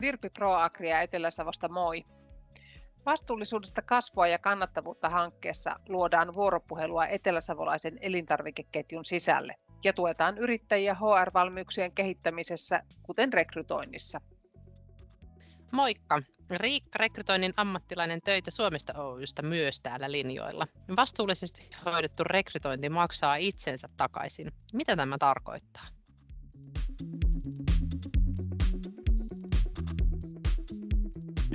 Virpi ProAgria Etelä-Savosta moi. Vastuullisuudesta kasvua ja kannattavuutta hankkeessa luodaan vuoropuhelua eteläsavolaisen elintarvikeketjun sisälle ja tuetaan yrittäjiä HR-valmiuksien kehittämisessä, kuten rekrytoinnissa. Moikka! Riikka, rekrytoinnin ammattilainen töitä Suomesta Oystä myös täällä linjoilla. Vastuullisesti hoidettu rekrytointi maksaa itsensä takaisin. Mitä tämä tarkoittaa?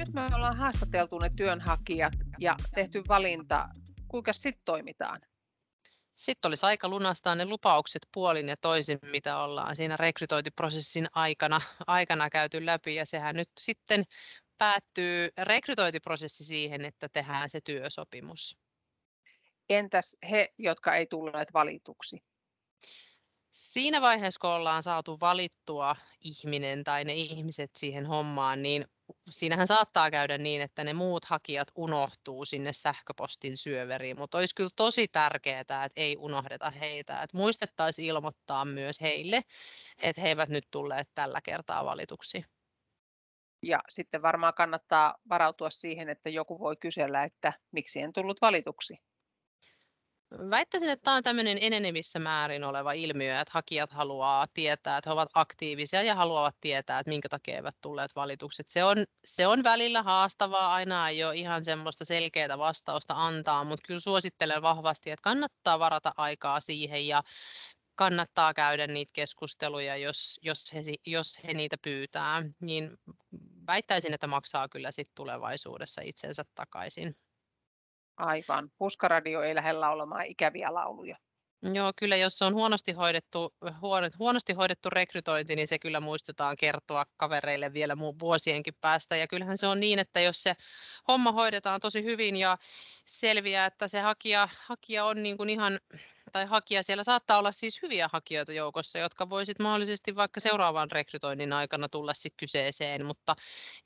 Nyt me ollaan haastateltu ne työnhakijat ja tehty valinta. Kuinka sitten toimitaan? Sitten olisi aika lunastaa ne lupaukset puolin ja toisin, mitä ollaan siinä rekrytointiprosessin aikana, aikana käyty läpi. Ja sehän nyt sitten päättyy rekrytointiprosessi siihen, että tehdään se työsopimus. Entäs he, jotka ei tulleet valituksi? Siinä vaiheessa, kun ollaan saatu valittua ihminen tai ne ihmiset siihen hommaan, niin siinähän saattaa käydä niin, että ne muut hakijat unohtuu sinne sähköpostin syöveriin, mutta olisi kyllä tosi tärkeää, että ei unohdeta heitä, että muistettaisiin ilmoittaa myös heille, että he eivät nyt tulleet tällä kertaa valituksi. Ja sitten varmaan kannattaa varautua siihen, että joku voi kysellä, että miksi en tullut valituksi. Väittäisin, että tämä on tämmöinen enenevissä määrin oleva ilmiö, että hakijat haluaa tietää, että he ovat aktiivisia ja haluavat tietää, että minkä takia eivät tulleet valitukset. Se on, se on välillä haastavaa, aina ei ole ihan semmoista selkeää vastausta antaa, mutta kyllä suosittelen vahvasti, että kannattaa varata aikaa siihen ja kannattaa käydä niitä keskusteluja, jos, jos, he, jos he niitä pyytää, niin väittäisin, että maksaa kyllä sit tulevaisuudessa itsensä takaisin. Aivan. Puskaradio ei lähellä olemaan ikäviä lauluja. Joo, kyllä jos on huonosti hoidettu, huonosti hoidettu rekrytointi, niin se kyllä muistetaan kertoa kavereille vielä vuosienkin päästä. Ja kyllähän se on niin, että jos se homma hoidetaan tosi hyvin ja selviää, että se hakija, hakija on niin kuin ihan tai hakija. Siellä saattaa olla siis hyviä hakijoita joukossa, jotka voisit mahdollisesti vaikka seuraavan rekrytoinnin aikana tulla sitten kyseeseen, mutta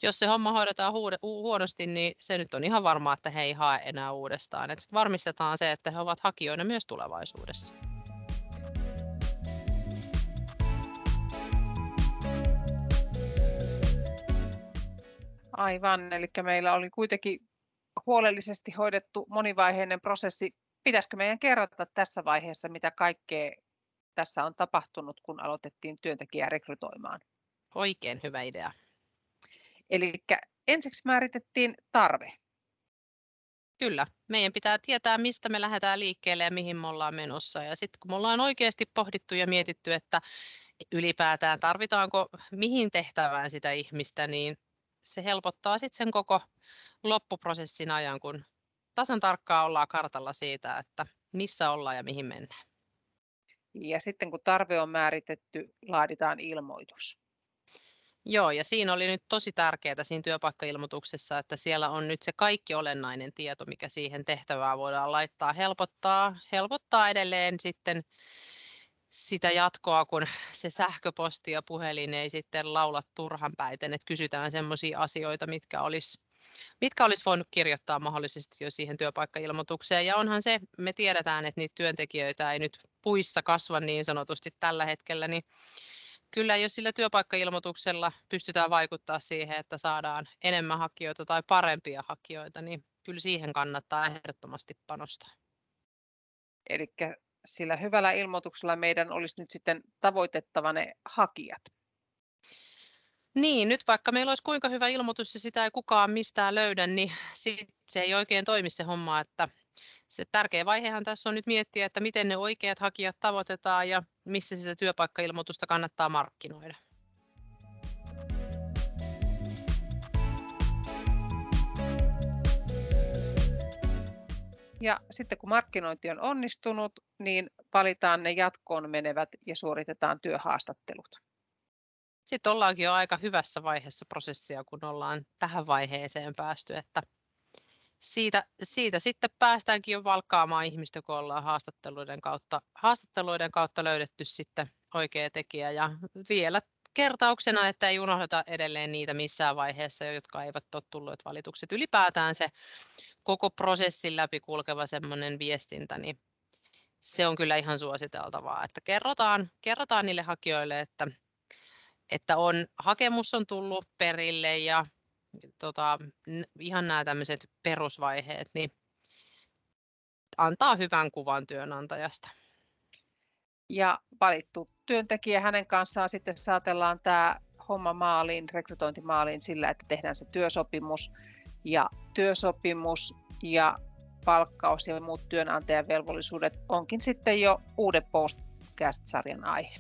jos se homma hoidetaan huonosti, niin se nyt on ihan varmaa, että he ei hae enää uudestaan. Et varmistetaan se, että he ovat hakijoina myös tulevaisuudessa. Aivan, eli meillä oli kuitenkin huolellisesti hoidettu monivaiheinen prosessi pitäisikö meidän kerrata tässä vaiheessa, mitä kaikkea tässä on tapahtunut, kun aloitettiin työntekijää rekrytoimaan? Oikein hyvä idea. Eli ensiksi määritettiin tarve. Kyllä, meidän pitää tietää, mistä me lähdetään liikkeelle ja mihin me ollaan menossa. Ja sitten kun me ollaan oikeasti pohdittu ja mietitty, että ylipäätään tarvitaanko mihin tehtävään sitä ihmistä, niin se helpottaa sitten sen koko loppuprosessin ajan, kun tasan tarkkaan ollaan kartalla siitä, että missä ollaan ja mihin mennään. Ja sitten kun tarve on määritetty, laaditaan ilmoitus. Joo, ja siinä oli nyt tosi tärkeää siinä työpaikkailmoituksessa, että siellä on nyt se kaikki olennainen tieto, mikä siihen tehtävään voidaan laittaa. Helpottaa, helpottaa edelleen sitten sitä jatkoa, kun se sähköposti ja puhelin ei sitten laula turhan päiten, että kysytään sellaisia asioita, mitkä olisi mitkä olisi voinut kirjoittaa mahdollisesti jo siihen työpaikkailmoitukseen. Ja onhan se, me tiedetään, että niitä työntekijöitä ei nyt puissa kasva niin sanotusti tällä hetkellä, niin kyllä jos sillä työpaikkailmoituksella pystytään vaikuttaa siihen, että saadaan enemmän hakijoita tai parempia hakijoita, niin kyllä siihen kannattaa ehdottomasti panostaa. Eli sillä hyvällä ilmoituksella meidän olisi nyt sitten tavoitettava ne hakijat. Niin, nyt vaikka meillä olisi kuinka hyvä ilmoitus ja sitä ei kukaan mistään löydä, niin sit se ei oikein toimi se homma, että se tärkeä vaihehan tässä on nyt miettiä, että miten ne oikeat hakijat tavoitetaan ja missä sitä työpaikkailmoitusta kannattaa markkinoida. Ja sitten kun markkinointi on onnistunut, niin valitaan ne jatkoon menevät ja suoritetaan työhaastattelut sitten ollaankin jo aika hyvässä vaiheessa prosessia, kun ollaan tähän vaiheeseen päästy, että siitä, siitä sitten päästäänkin jo valkkaamaan ihmistä, kun ollaan haastatteluiden kautta, haastatteluiden kautta löydetty sitten oikea tekijä. Ja vielä kertauksena, että ei unohdeta edelleen niitä missään vaiheessa, jotka eivät ole tulleet valitukset. Ylipäätään se koko prosessin läpi kulkeva semmoinen viestintä, niin se on kyllä ihan suositeltavaa, että kerrotaan, kerrotaan niille hakijoille, että että on, hakemus on tullut perille ja tota, ihan nämä tämmöiset perusvaiheet, niin antaa hyvän kuvan työnantajasta. Ja valittu työntekijä, hänen kanssaan sitten saatellaan tämä homma maaliin, rekrytointimaaliin sillä, että tehdään se työsopimus ja työsopimus ja palkkaus ja muut työnantajan velvollisuudet onkin sitten jo uuden podcast-sarjan aihe.